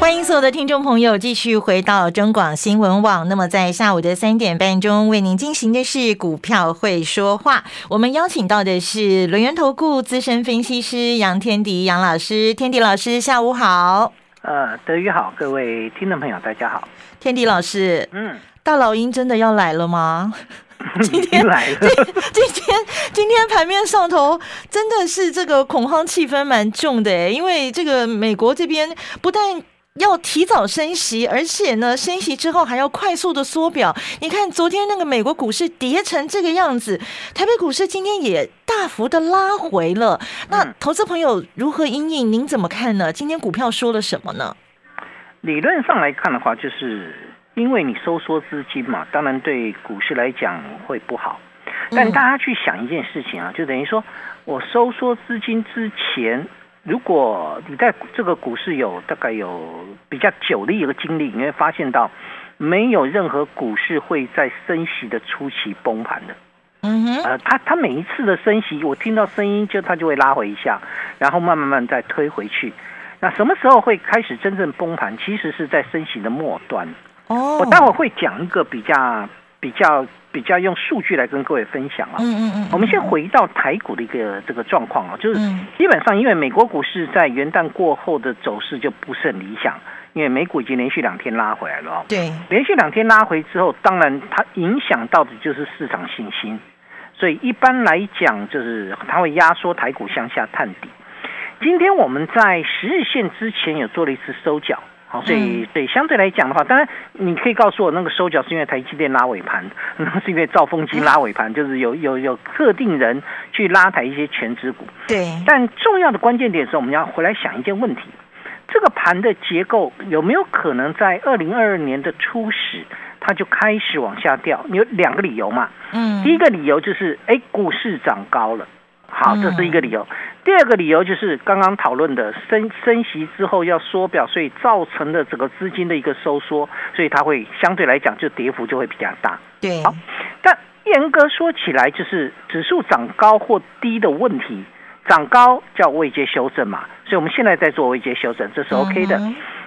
欢迎所有的听众朋友继续回到中广新闻网。那么在下午的三点半钟，为您进行的是股票会说话。我们邀请到的是轮源投顾资深分析师杨天迪杨老师。天迪老师，下午好。呃，德宇好，各位听众朋友，大家好。天迪老师，嗯，大老鹰真的要来了吗？今天来了，今天今天盘面上头真的是这个恐慌气氛蛮重的诶，因为这个美国这边不但要提早升息，而且呢，升息之后还要快速的缩表。你看昨天那个美国股市跌成这个样子，台北股市今天也大幅的拉回了。那投资朋友如何应应？您怎么看呢？今天股票说了什么呢？理论上来看的话，就是因为你收缩资金嘛，当然对股市来讲会不好。但大家去想一件事情啊，就等于说我收缩资金之前。如果你在这个股市有大概有比较久的一个经历，你会发现到没有任何股市会在升息的初期崩盘的。嗯哼，呃，它它每一次的升息，我听到声音就它就会拉回一下，然后慢慢慢再推回去。那什么时候会开始真正崩盘？其实是在升息的末端。哦，我待会会讲一个比较比较。比较用数据来跟各位分享啊，嗯嗯嗯，我们先回到台股的一个这个状况啊，就是基本上因为美国股市在元旦过后的走势就不是很理想，因为美股已经连续两天拉回来了哦，对，连续两天拉回之后，当然它影响到的就是市场信心，所以一般来讲就是它会压缩台股向下探底。今天我们在十日线之前有做了一次收脚。好，所以对相对来讲的话，当然你可以告诉我，那个收脚是因为台积电拉尾盘，那是因为兆丰金拉尾盘，就是有有有特定人去拉抬一些全指股。对。但重要的关键点是，我们要回来想一件问题：这个盘的结构有没有可能在二零二二年的初始，它就开始往下掉？有两个理由嘛。嗯。第一个理由就是，哎，股市涨高了。好，这是一个理由。第二个理由就是刚刚讨论的升升息之后要缩表，所以造成的整个资金的一个收缩，所以它会相对来讲就跌幅就会比较大。对，好，但严格说起来，就是指数涨高或低的问题，涨高叫未接修正嘛，所以我们现在在做未接修正，这是 OK 的。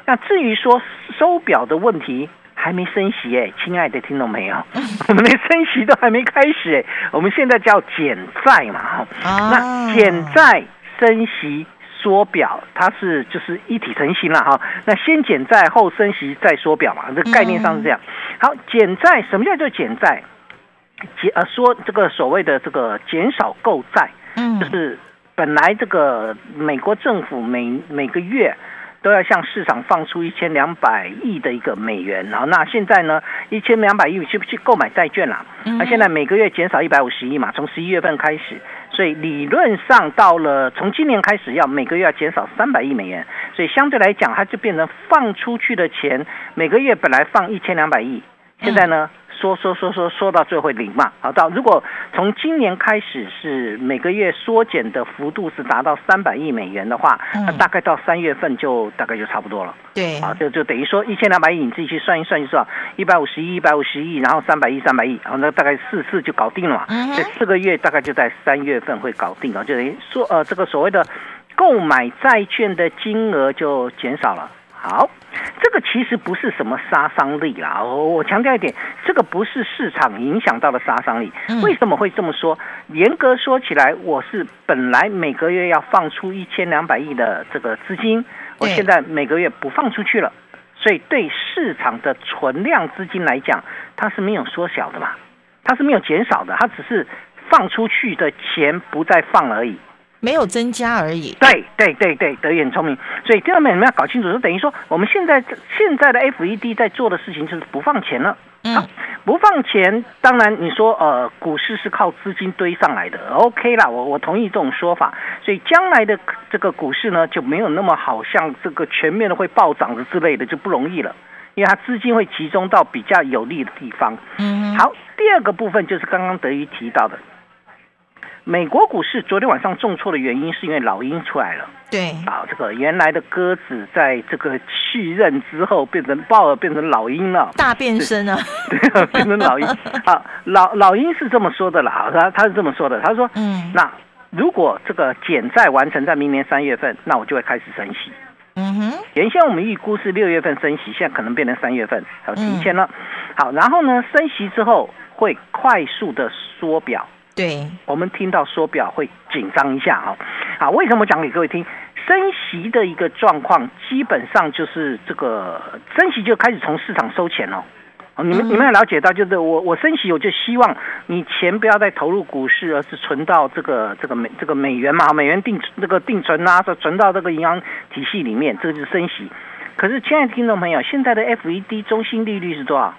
那至于说收表的问题。还没升息哎，亲爱的听众朋友，我们连升息都还没开始哎，我们现在叫减债嘛哈，那减债升息缩表，它是就是一体成型了哈。那先减债后升息再缩表嘛，这概念上是这样。好，减债什么叫做减债？减呃说这个所谓的这个减少购债，嗯，就是本来这个美国政府每每个月。都要向市场放出一千两百亿的一个美元，然后那现在呢，一千两百亿去不去购买债券了？那现在每个月减少一百五十亿嘛，从十一月份开始，所以理论上到了从今年开始要每个月要减少三百亿美元，所以相对来讲，它就变成放出去的钱每个月本来放一千两百亿，现在呢？说说说说说到最后零嘛，好到如果从今年开始是每个月缩减的幅度是达到三百亿美元的话，那大概到三月份就大概就差不多了。对，啊，就就等于说一千两百亿，你自己去算一算就知道，一百五十亿、一百五十亿，然后三百亿、三百亿，然后那大概四次就搞定了嘛。这四个月大概就在三月份会搞定啊，就等于说呃这个所谓的购买债券的金额就减少了。好，这个其实不是什么杀伤力啦。我我强调一点，这个不是市场影响到的杀伤力。为什么会这么说？严格说起来，我是本来每个月要放出一千两百亿的这个资金，我现在每个月不放出去了，所以对市场的存量资金来讲，它是没有缩小的嘛，它是没有减少的，它只是放出去的钱不再放而已。没有增加而已。对对对对，德言聪明。所以第二面你们要搞清楚，就等于说我们现在现在的 FED 在做的事情就是不放钱了。嗯，不放钱，当然你说呃，股市是靠资金堆上来的，OK 啦，我我同意这种说法。所以将来的这个股市呢，就没有那么好像这个全面的会暴涨的之类的，就不容易了，因为它资金会集中到比较有利的地方。嗯。好，第二个部分就是刚刚德瑜提到的，美国股市昨天晚上重挫的原因是因为老鹰出来了。对，啊，这个原来的鸽子在这个续任之后变成豹儿，变成老鹰了，大变身啊，对，变成老鹰 啊。老老鹰是这么说的啦，他他是这么说的，他说，嗯那如果这个减债完成在明年三月份，那我就会开始升息。嗯哼，原先我们预估是六月份升息，现在可能变成三月份，好提前嗯了。好，然后呢，升息之后会快速的缩表。对，我们听到缩表会紧张一下啊、好，为什么讲给各位听？升息的一个状况，基本上就是这个升息就开始从市场收钱了。哦，你们嗯你们要了解到，就是我我升息，我就希望你钱不要再投入股市，而是存到这个这个美这个美元嘛，美元定这个定存啊，存到这个银行体系里面，这个就是升息。可是，亲爱的听众朋友，现在的 FED 中心利率是多少？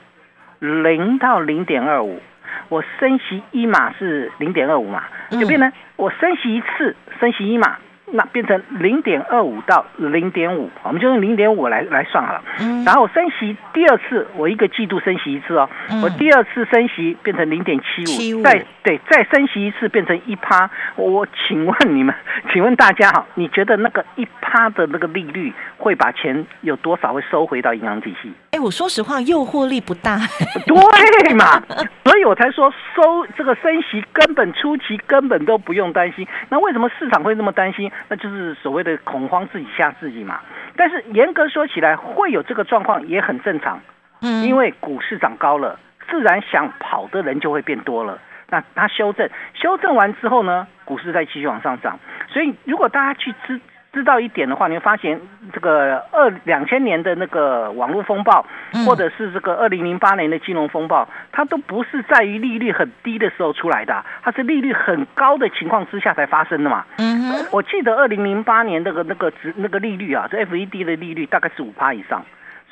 零到零点二五，我升息一码是零点二五嘛，就变成我升息一次，升息一码，那变成零点二五到零点五，我们就用零点五来来算好了。嗯，然后升息第二次，我一个季度升息一次哦，嗯我第二次升息变成零点七75五，再对再升息一次变成一趴。我请问你们，请问大家哈，你觉得那个一趴的那个利率会把钱有多少会收回到银行体系？哎，我说实话，诱惑力不大，对嘛？所以我才说收这个升息根本初期根本都不用担心。那为什么市场会那么担心？那就是所谓的恐慌自己吓自己嘛。但是严格说起来，会有这个状况也很正常，嗯，因为股市涨高了，自然想跑的人就会变多了。那它修正，修正完之后呢，股市再继续往上涨。所以如果大家去知知道一点的话，你会发现这个二两千年的那个网络风暴，嗯。或者是这个二零零八年的金融风暴，它都不是在于利率很低的时候出来的啊，它是利率很高的情况之下才发生的嘛。嗯哼，我记得二零零八年那个那个值那个利率啊，这 FED 的利率大概是五趴以上，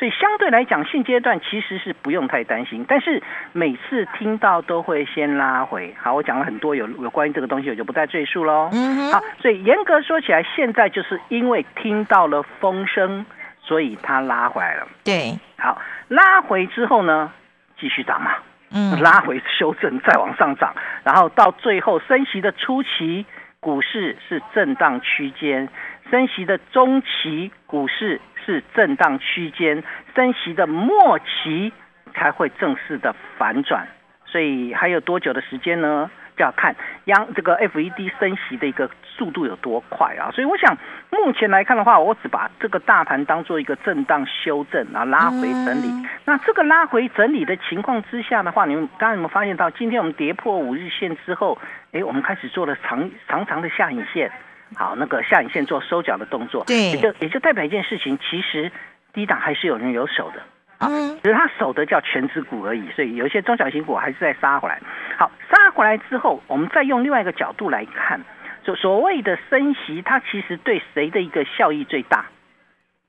所以相对来讲，现阶段其实是不用太担心。但是每次听到都会先拉回。好，我讲了很多有有关于这个东西，我就不再赘述喽。嗯哼，好，所以严格说起来，现在就是因为听到了风声，所以它拉回来了。对，好，拉回之后呢，继续涨嘛。嗯，拉回修正，再往上涨，然后到最后升息的初期，股市是震荡区间；升息的中期，股市是震荡区间；升息的末期才会正式的反转。所以还有多久的时间呢？就要看央这个 FED 升息的一个速度有多快啊！所以我想目前来看的话，我只把这个大盘当做一个震荡修正，然后拉回整理。嗯那这个拉回整理的情况之下的话，你们刚才有没有发现到，今天我们跌破五日线之后，哎，我们开始做了长长长的下影线，好，那个下影线做收脚的动作，对也就也就代表一件事情，其实低档还是有人有手的。嗯，只是他守的叫全指股而已，所以有一些中小型股还是在杀回来。好，杀回来之后，我们再用另外一个角度来看，所所谓的升息，它其实对谁的一个效益最大？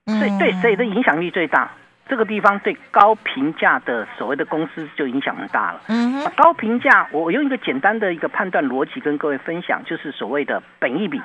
所以对谁的影响力最大？这个地方对高评价的所谓的公司就影响很大了。嗯，高评价，我我用一个简单的一个判断逻辑跟各位分享，就是所谓的本益比，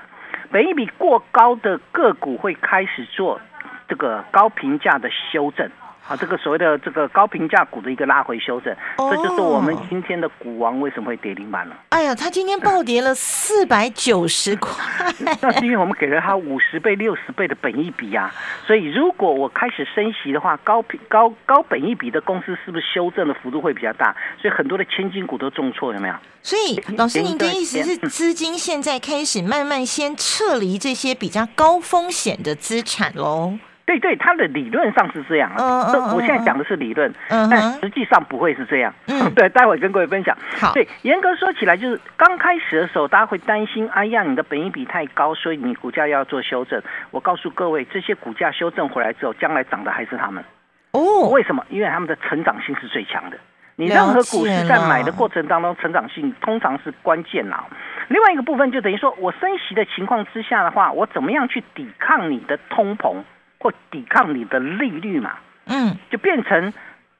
本一比过高的个股会开始做这个高评价的修正。啊，这个所谓的这个高评价股的一个拉回修正，哦这就是我们今天的股王为什么会跌停板了。哎呀，它今天暴跌了四百九十块，那是因为我们给了它五十倍、六十倍的本益比啊，所以如果我开始升息的话，高平高高本益比的公司是不是修正的幅度会比较大？所以很多的千金股都重挫，有没有？所以老师，您的意思是嗯资金现在开始慢慢先撤离这些比较高风险的资产喽？对对，它的理论上是这样嗯啊。嗯我现在讲的是理论，但实际上不会是这样。嗯 对，待会跟各位分享。好，对，严格说起来，就是刚开始的时候，大家会担心，哎呀，你的本益比太高，所以你股价要做修正。我告诉各位，这些股价修正回来之后，将来涨的还是他们。哦，为什么？因为他们的成长性是最强的。你任何股市在买的过程当中，成长性通常是关键啦。另外一个部分就等于说，我升息的情况之下的话，我怎么样去抵抗你的通膨或抵抗你的利率嘛？嗯就变成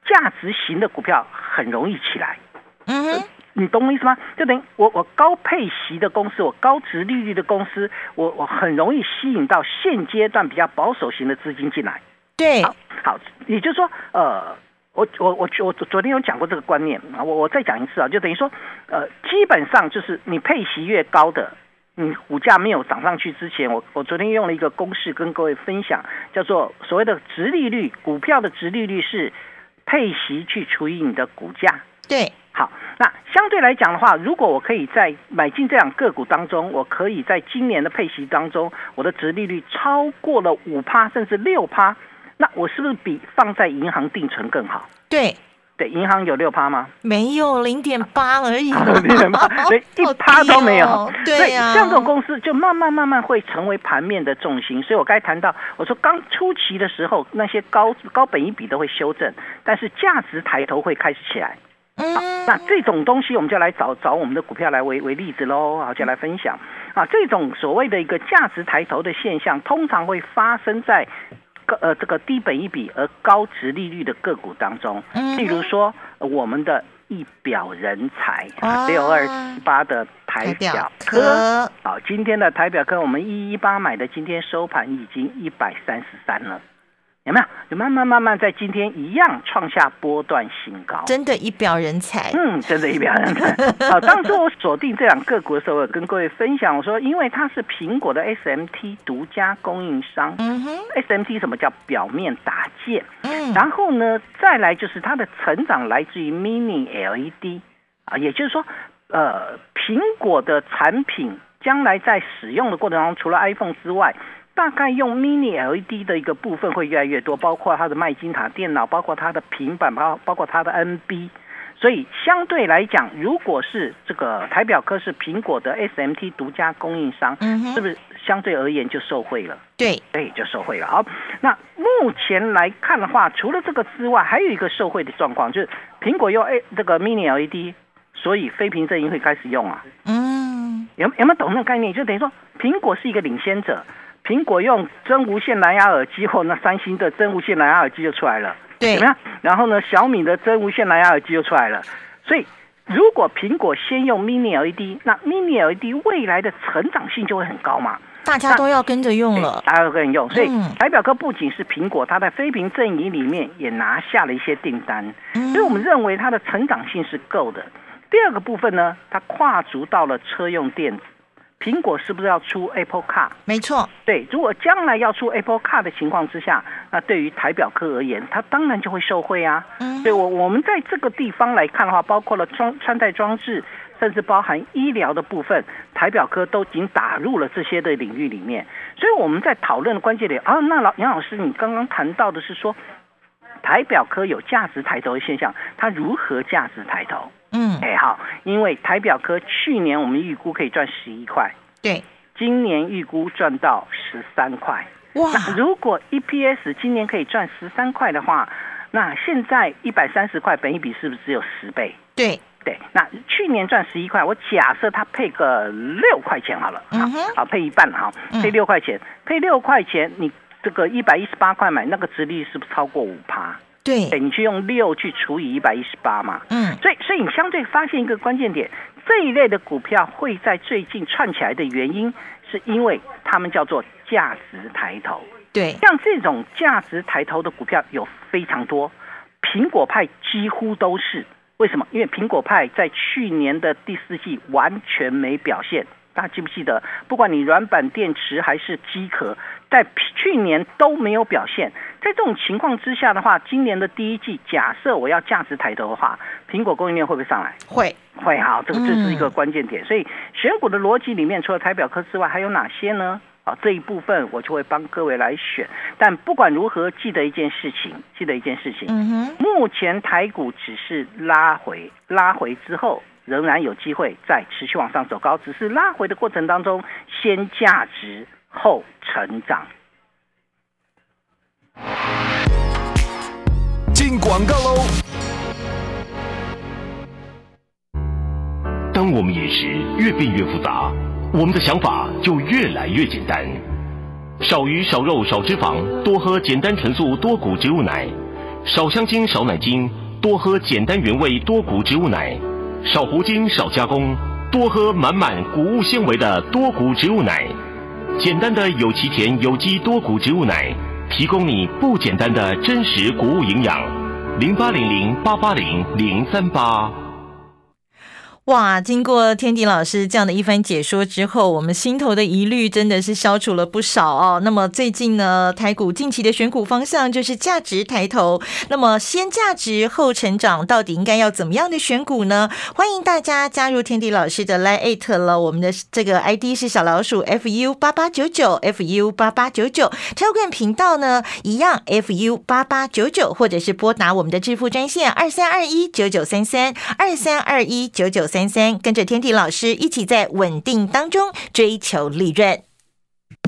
价值型的股票很容易起来。嗯哼，你懂我意思吗？就等于我我高配息的公司，我高值利率的公司，我我很容易吸引到现阶段比较保守型的资金进来。对，好，好，也就是说，呃，我我我我昨天有讲过这个观念啊，我我再讲一次啊，就等于说，呃，基本上就是你配息越高的，你股价没有涨上去之前，我我昨天用了一个公式跟各位分享，叫做所谓的值利率，股票的值利率是配息去除以你的股价。对，好，那相对来讲的话，如果我可以在买进这两个股当中，我可以在今年的配息当中，我的值利率超过了五趴甚至六趴。那我是不是比放在银行定存更好？对，对，银行有六趴吗？没有，零点八而已，零点八，所以一趴都没有。对呀，像这种公司就慢慢慢慢会成为盘面的重心。所以我该谈到，我说刚初期的时候，那些高高本一比都会修正，但是价值抬头会开始起来。嗯，那这种东西我们就来找找我们的股票来为为例子喽，好，就来分享啊。这种所谓的一个价值抬头的现象，通常会发生在。呃，这个低本一比而高值利率的个股当中，例如说我们的一表人才六二七八的台表科，好，今天的台表科我们一一八买的，今天收盘已经一百三十三了。有没有？就慢慢慢慢在今天一样创下波段新高，真的一表人才。嗯，真的一表人才。好，当初我锁定这两个股的时候，我跟各位分享，我说因为它是苹果的 SMT 独家供应商。嗯哼，SMT 什么叫表面打件？嗯，然后呢，再来就是它的成长来自于 Mini LED 啊，也就是说，呃，苹果的产品将来在使用的过程当中，除了 iPhone 之外。大概用 Mini LED 的一个部分会越来越多，包括它的麦金塔电脑，包括它的平板，包包括它的 NB。所以相对来讲，如果是这个台表科是苹果的 SMT 独家供应商，是不是相对而言就受惠了？对，对，就受惠了。好，那目前来看的话，除了这个之外，还有一个受惠的状况，就是苹果用 A 这个 Mini LED，所以非屏阵营会开始用啊。嗯，有有没有懂那个概念？就等于说，苹果是一个领先者。苹果用真无线蓝牙耳机后，那三星的真无线蓝牙耳机就出来了，对，怎么样？然后呢，小米的真无线蓝牙耳机就出来了。所以，如果苹果先用 Mini LED，那 Mini LED 未来的成长性就会很高嘛？大家都要跟着用了，大家都跟着用。所以，台表哥不仅是苹果，它在非屏阵营里面也拿下了一些订单，所以我们认为它的成长性是够的。第二个部分呢，它跨足到了车用电子。苹果是不是要出 Apple Car？没错，对。如果将来要出 Apple Car 的情况之下，那对于台表科而言，它当然就会受惠啊。嗯，对我我们在这个地方来看的话，包括了装穿戴装置，甚至包含医疗的部分，台表科都已经打入了这些的领域里面。所以我们在讨论的关键点啊，那老杨老师，你刚刚谈到的是说台表科有价值抬头的现象，它如何价值抬头？嗯，哎好，因为台表科去年我们预估可以赚十一块，对，今年预估赚到十三块，哇！那如果 EPS 今年可以赚十三块的话，那现在一百三十块，本一比是不是只有十倍？对。对，那去年赚十一块，我假设它配个六块钱好了，嗯哼，好配一半哈，配六块钱，配六块钱，你这个一百一十八块买那个值率是不是超过五趴？对，你去用六去除以一百一十八嘛，嗯，所以所以你相对发现一个关键点，这一类的股票会在最近串起来的原因，是因为他们叫做价值抬头。对，像这种价值抬头的股票有非常多，苹果派几乎都是。为什么？因为苹果派在去年的第四季完全没表现。大家记不记得？不管你软板电池还是机壳，在去年都没有表现。在这种情况之下的话，今年的第一季，假设我要价值抬头的话，苹果供应链会不会上来？会，会。好，这个这是一个关键点。所以选股的逻辑里面，除了台表科之外，还有哪些呢？啊，这一部分我就会帮各位来选。但不管如何，记得一件事情，记得一件事情。嗯哼。目前台股只是拉回，拉回之后。仍然有机会再持续往上走高，只是拉回的过程当中，先价值后成长。进广告喽！当我们饮食越变越复杂，我们的想法就越来越简单。少鱼少肉少脂肪，多喝简单纯素多谷植物奶；少香精少奶精，多喝简单原味多谷植物奶。少糊精，少加工，多喝满满谷物纤维的多谷植物奶。简单的有机田有机多谷植物奶，提供你不简单的真实谷物营养。零八零零八八零零三八。哇！经过天迪老师这样的一番解说之后，我们心头的疑虑真的是消除了不少哦。那么最近呢，台股近期的选股方向就是价值抬头。那么先价值后成长，到底应该要怎么样的选股呢？欢迎大家加入天迪老师的 Line 了。我们的这个 ID 是小老鼠 fu 八八九九 fu 八八九九。Telegram 频道呢一样 fu 八八九九，或者是拨打我们的致富专线二三二一九九三三二三二一九九三。三三，跟着天地老师一起在稳定当中追求利润。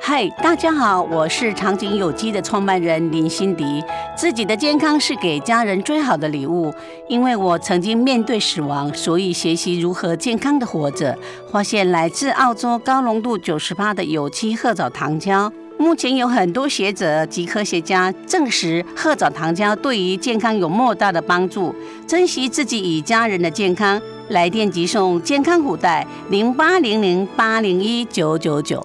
嗨，大家好，我是长景有机的创办人林心迪。自己的健康是给家人最好的礼物，因为我曾经面对死亡，所以学习如何健康的活着。发现来自澳洲高浓度九十八的有机褐藻糖胶，目前有很多学者及科学家证实褐藻糖胶对于健康有莫大的帮助。珍惜自己与家人的健康，来电即送健康虎袋零八零零八零一九九九。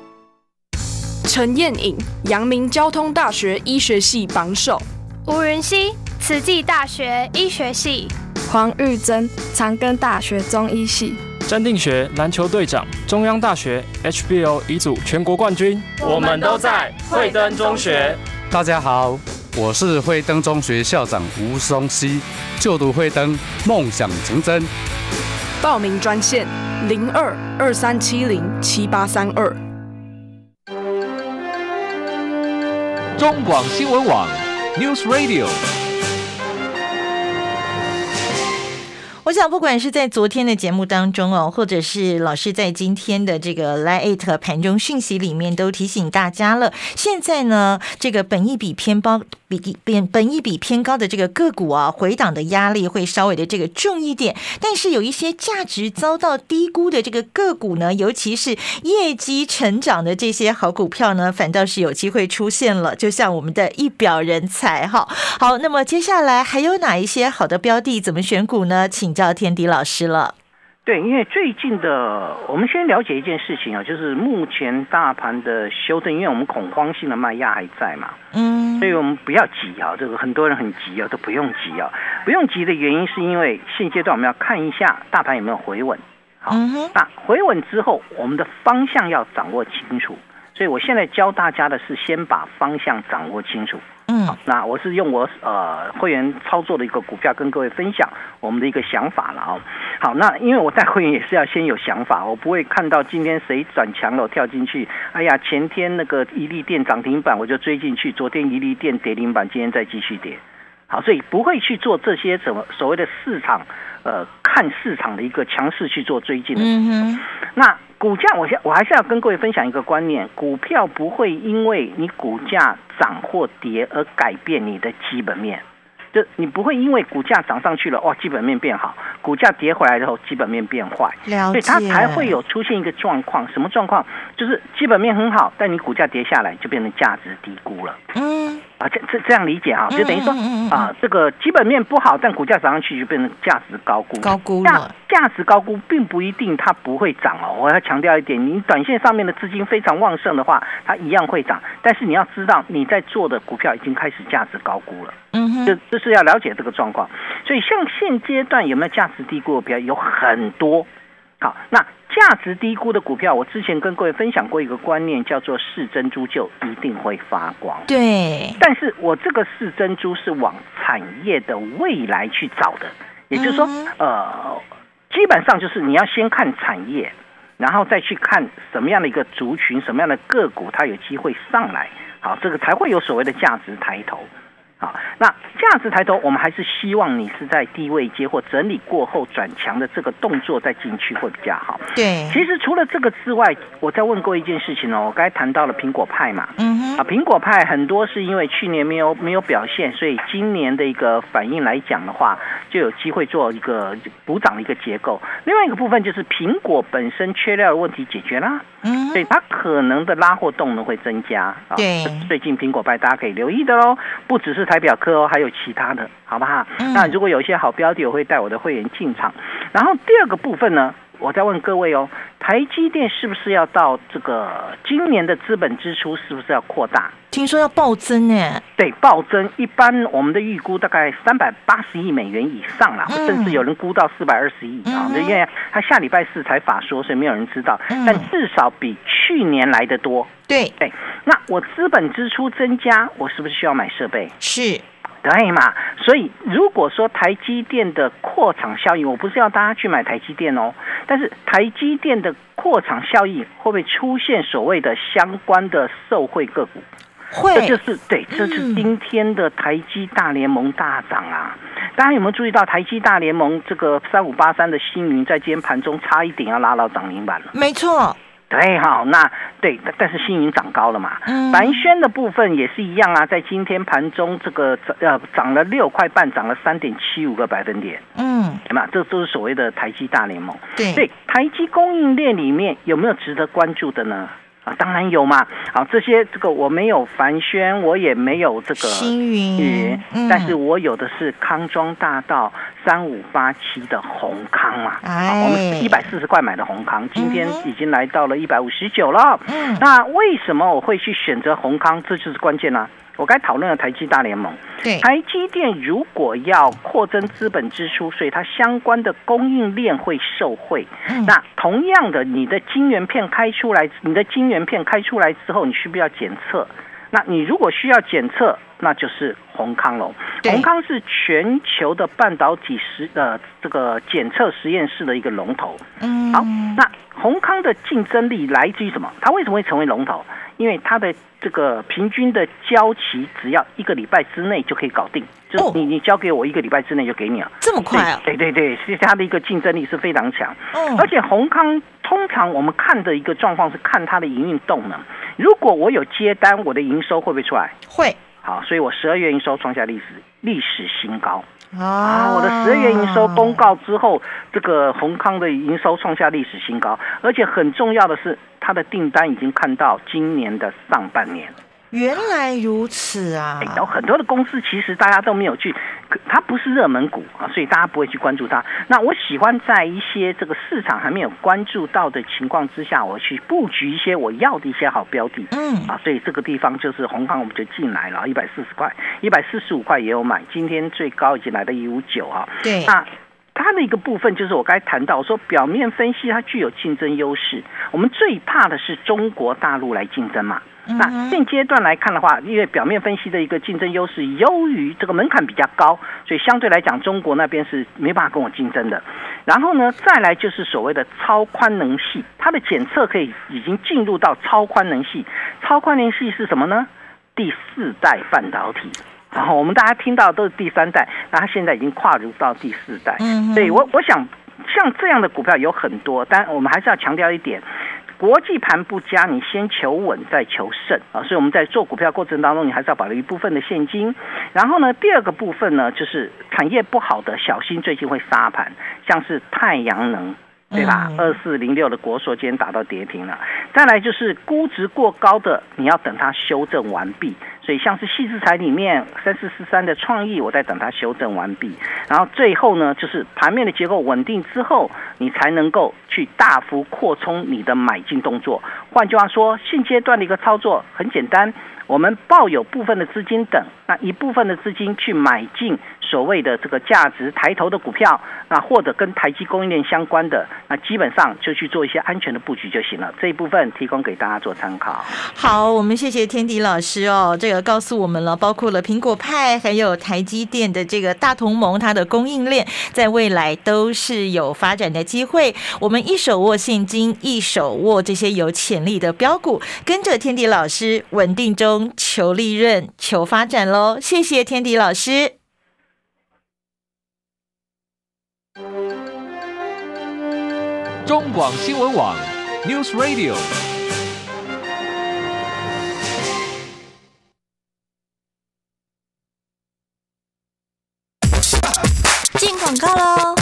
陈燕颖，阳明交通大学医学系榜首；吴云熙，慈济大学医学系；黄玉珍，长庚大学中医系；詹定学，篮球队长，中央大学 HBO 乙组全国冠军。我们都在惠登中学。大家好，我是惠登中学校长吴松熙，就读惠登，梦想成真。报名专线零二二三七零七八三二。中广新闻网，News Radio。我想，不管是在昨天的节目当中哦，或者是老师在今天的这个 Lite 盘中讯息里面，都提醒大家了。现在呢，这个本益比偏高。比本本一比偏高的这个个股啊，回档的压力会稍微的这个重一点，但是有一些价值遭到低估的这个个股呢，尤其是业绩成长的这些好股票呢，反倒是有机会出现了，就像我们的一表人才哈。好，那么接下来还有哪一些好的标的，怎么选股呢？请教天迪老师了。对，因为最近的，我们先了解一件事情啊，就是目前大盘的修正，因为我们恐慌性的卖压还在嘛，嗯，所以我们不要急啊，这个很多人很急啊，都不用急啊，不用急的原因是因为现阶段我们要看一下大盘有没有回稳，好，那回稳之后，我们的方向要掌握清楚。所以我现在教大家的是先把方向掌握清楚。嗯，那我是用我呃会员操作的一个股票跟各位分享我们的一个想法了哦。好，那因为我带会员也是要先有想法，我不会看到今天谁转强了我跳进去。哎呀，前天那个一利电涨停板我就追进去，昨天一利电跌停板，今天再继续跌。好，所以不会去做这些什么所谓的市场呃看市场的一个强势去做追进的。嗯哼，那。股价，我先我还是要跟各位分享一个观念：股票不会因为你股价涨或跌而改变你的基本面。就你不会因为股价涨上去了，哦，基本面变好；股价跌回来之后，基本面变坏。所以它才会有出现一个状况，什么状况？就是基本面很好，但你股价跌下来，就变成价值低估了。嗯。啊，这这这样理解啊，就等于说啊，这个基本面不好，但股价涨上去就变成价值高估。高估价，价值高估并不一定它不会涨哦。我要强调一点，你短线上面的资金非常旺盛的话，它一样会涨。但是你要知道，你在做的股票已经开始价值高估了。嗯哼，这这是要了解这个状况。所以像现阶段有没有价值低估的股票有很多。好，那。价值低估的股票，我之前跟各位分享过一个观念，叫做“是珍珠就一定会发光”。对，但是我这个“是珍珠”是往产业的未来去找的，也就是说，呃，基本上就是你要先看产业，然后再去看什么样的一个族群、什么样的个股它有机会上来，好，这个才会有所谓的价值抬头。好，那价值抬头，我们还是希望你是在低位接或整理过后转强的这个动作再进去会比较好。对，其实除了这个之外，我再问过一件事情哦，我刚才谈到了苹果派嘛，嗯哼，啊，苹果派很多是因为去年没有没有表现，所以今年的一个反应来讲的话，就有机会做一个补涨的一个结构。另外一个部分就是苹果本身缺料的问题解决啦，嗯，所以它可能的拉货动能会增加。啊，对，最近苹果派大家可以留意的喽，不只是台表科哦，还有其他的，好不好？嗯那如果有一些好标的，我会带我的会员进场。然后第二个部分呢，我再问各位哦，台积电是不是要到这个今年的资本支出是不是要扩大？听说要暴增呢，对，暴增。一般我们的预估大概三百八十亿美元以上啦，嗯甚至有人估到四百二十亿啊。嗯因为他下礼拜四才法说，所以没有人知道，嗯但至少比去年来的多。对，对，那我资本支出增加，我是不是需要买设备？是，对嘛？所以如果说台积电的扩厂效应，我不是要大家去买台积电哦，但是台积电的扩厂效应会不会出现所谓的相关的受惠个股？会，这就是对，这是今天的台积大联盟大涨啊！大家有没有注意到台积大联盟这个三五八三的星云在今天盘中差一点要拉到涨停板了？没错，对，好，那对，但但是星云涨高了嘛？嗯凡轩的部分也是一样啊，在今天盘中这个呃涨了六块半，涨了三点七五个百分点，嗯，对吗？这都是所谓的台积大联盟。对，对，台积供应链里面有没有值得关注的呢？啊，当然有嘛！好，这些这个我没有凡轩，我也没有这个星云，嗯但是我有的是康庄大道三五八七的宏康嘛。哎我们一百四十块买的宏康，今天已经来到了一百五十九了。嗯那为什么我会去选择宏康？这就是关键啦、我该讨论了台积大联盟，对，台积电如果要扩增资本支出，所以它相关的供应链会受惠。嗯那同样的，你的晶圆片开出来，你的晶圆片开出来之后，你需不需要检测？那你如果需要检测，那就是宏康喽。对宏康是全球的半导体实呃这个检测实验室的一个龙头。嗯，好，那宏康的竞争力来自于什么？它为什么会成为龙头？因为它的这个平均的交期只要一个礼拜之内就可以搞定，就哦是你你交给我一个礼拜之内就给你了。这么快啊，对对对，是它的一个竞争力是非常强。嗯而且宏康通常我们看的一个状况是看它的营运动能。如果我有接单，我的营收会不会出来？会好，所以我十二月营收创下历史历史新高啊！啊我的十二月营收公告之后，这个宏康的营收创下历史新高，而且很重要的是，它的订单已经看到今年的上半年。原来如此啊哎，有很多的公司其实大家都没有去，它不是热门股啊，所以大家不会去关注它。那我喜欢在一些这个市场还没有关注到的情况之下，我去布局一些我要的一些好标的。嗯，啊，所以这个地方就是红康，我们就进来了，一百四十块，一百四十五块也有买，今天最高已经来到一五九啊。对，那它的一个部分就是我刚才谈到，我说表面分析它具有竞争优势，我们最怕的是中国大陆来竞争嘛。嗯那现阶段来看的话，因为表面分析的一个竞争优势优于这个门槛比较高，所以相对来讲，中国那边是没办法跟我竞争的。然后呢，再来就是所谓的超宽能系，它的检测可以已经进入到超宽能系。超宽能系是什么呢？第四代半导体。然后我们大家听到都是第三代，那它现在已经跨入到第四代。嗯哼所以我我想像这样的股票有很多，但我们还是要强调一点。国际盘不佳，你先求稳再求胜啊！所以我们在做股票过程当中，你还是要保留一部分的现金。然后呢，第二个部分呢，就是产业不好的，小心最近会杀盘，像是太阳能。对吧？嗯二四零六的国硕今天打到跌停了。再来就是估值过高的，你要等它修正完毕。所以像是细制材里面三四四三的创意，我在等它修正完毕。然后最后呢，就是盘面的结构稳定之后，你才能够去大幅扩充你的买进动作。换句话说，现阶段的一个操作很简单，我们抱有部分的资金等，那一部分的资金去买进所谓的这个价值抬头的股票，那或者跟台积供应链相关的，那基本上就去做一些安全的布局就行了。这一部分提供给大家做参考。好，我们谢谢天迪老师哦，这个告诉我们了，包括了苹果派还有台积电的这个大同盟，它的供应链在未来都是有发展的机会。我们一手握现金，一手握这些有潜力的标股，跟着天迪老师稳定中求利润、求发展喽。谢谢天迪老师。中广新闻网，News Radio。告喽！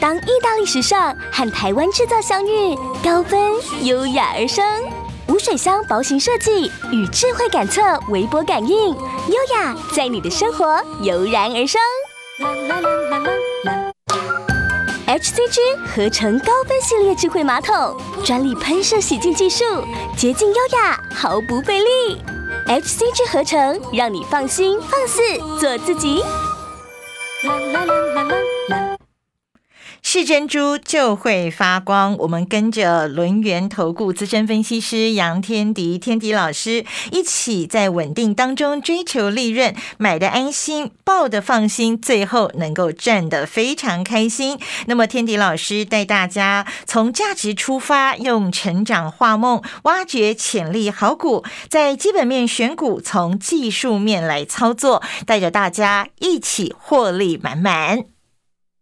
当意大利时尚和台湾制造相遇，高分优雅而生。无水箱薄型设计与智慧感测微波感应，优雅在你的生活油然而生。HCG 合成高分系列智慧马桶，专利喷射洗净技术，洁净优雅，毫不费力。HCG 合成，让你放心放肆做自己。啦啦啦是珍珠就会发光。我们跟着轮源投顾资深分析师杨天迪天迪老师一起在稳定当中追求利润，买的安心，抱的放心，最后能够赚得非常开心。那么天迪老师带大家从价值出发，用成长画梦，挖掘潜力好股，在基本面选股，从技术面来操作，带着大家一起获利满满。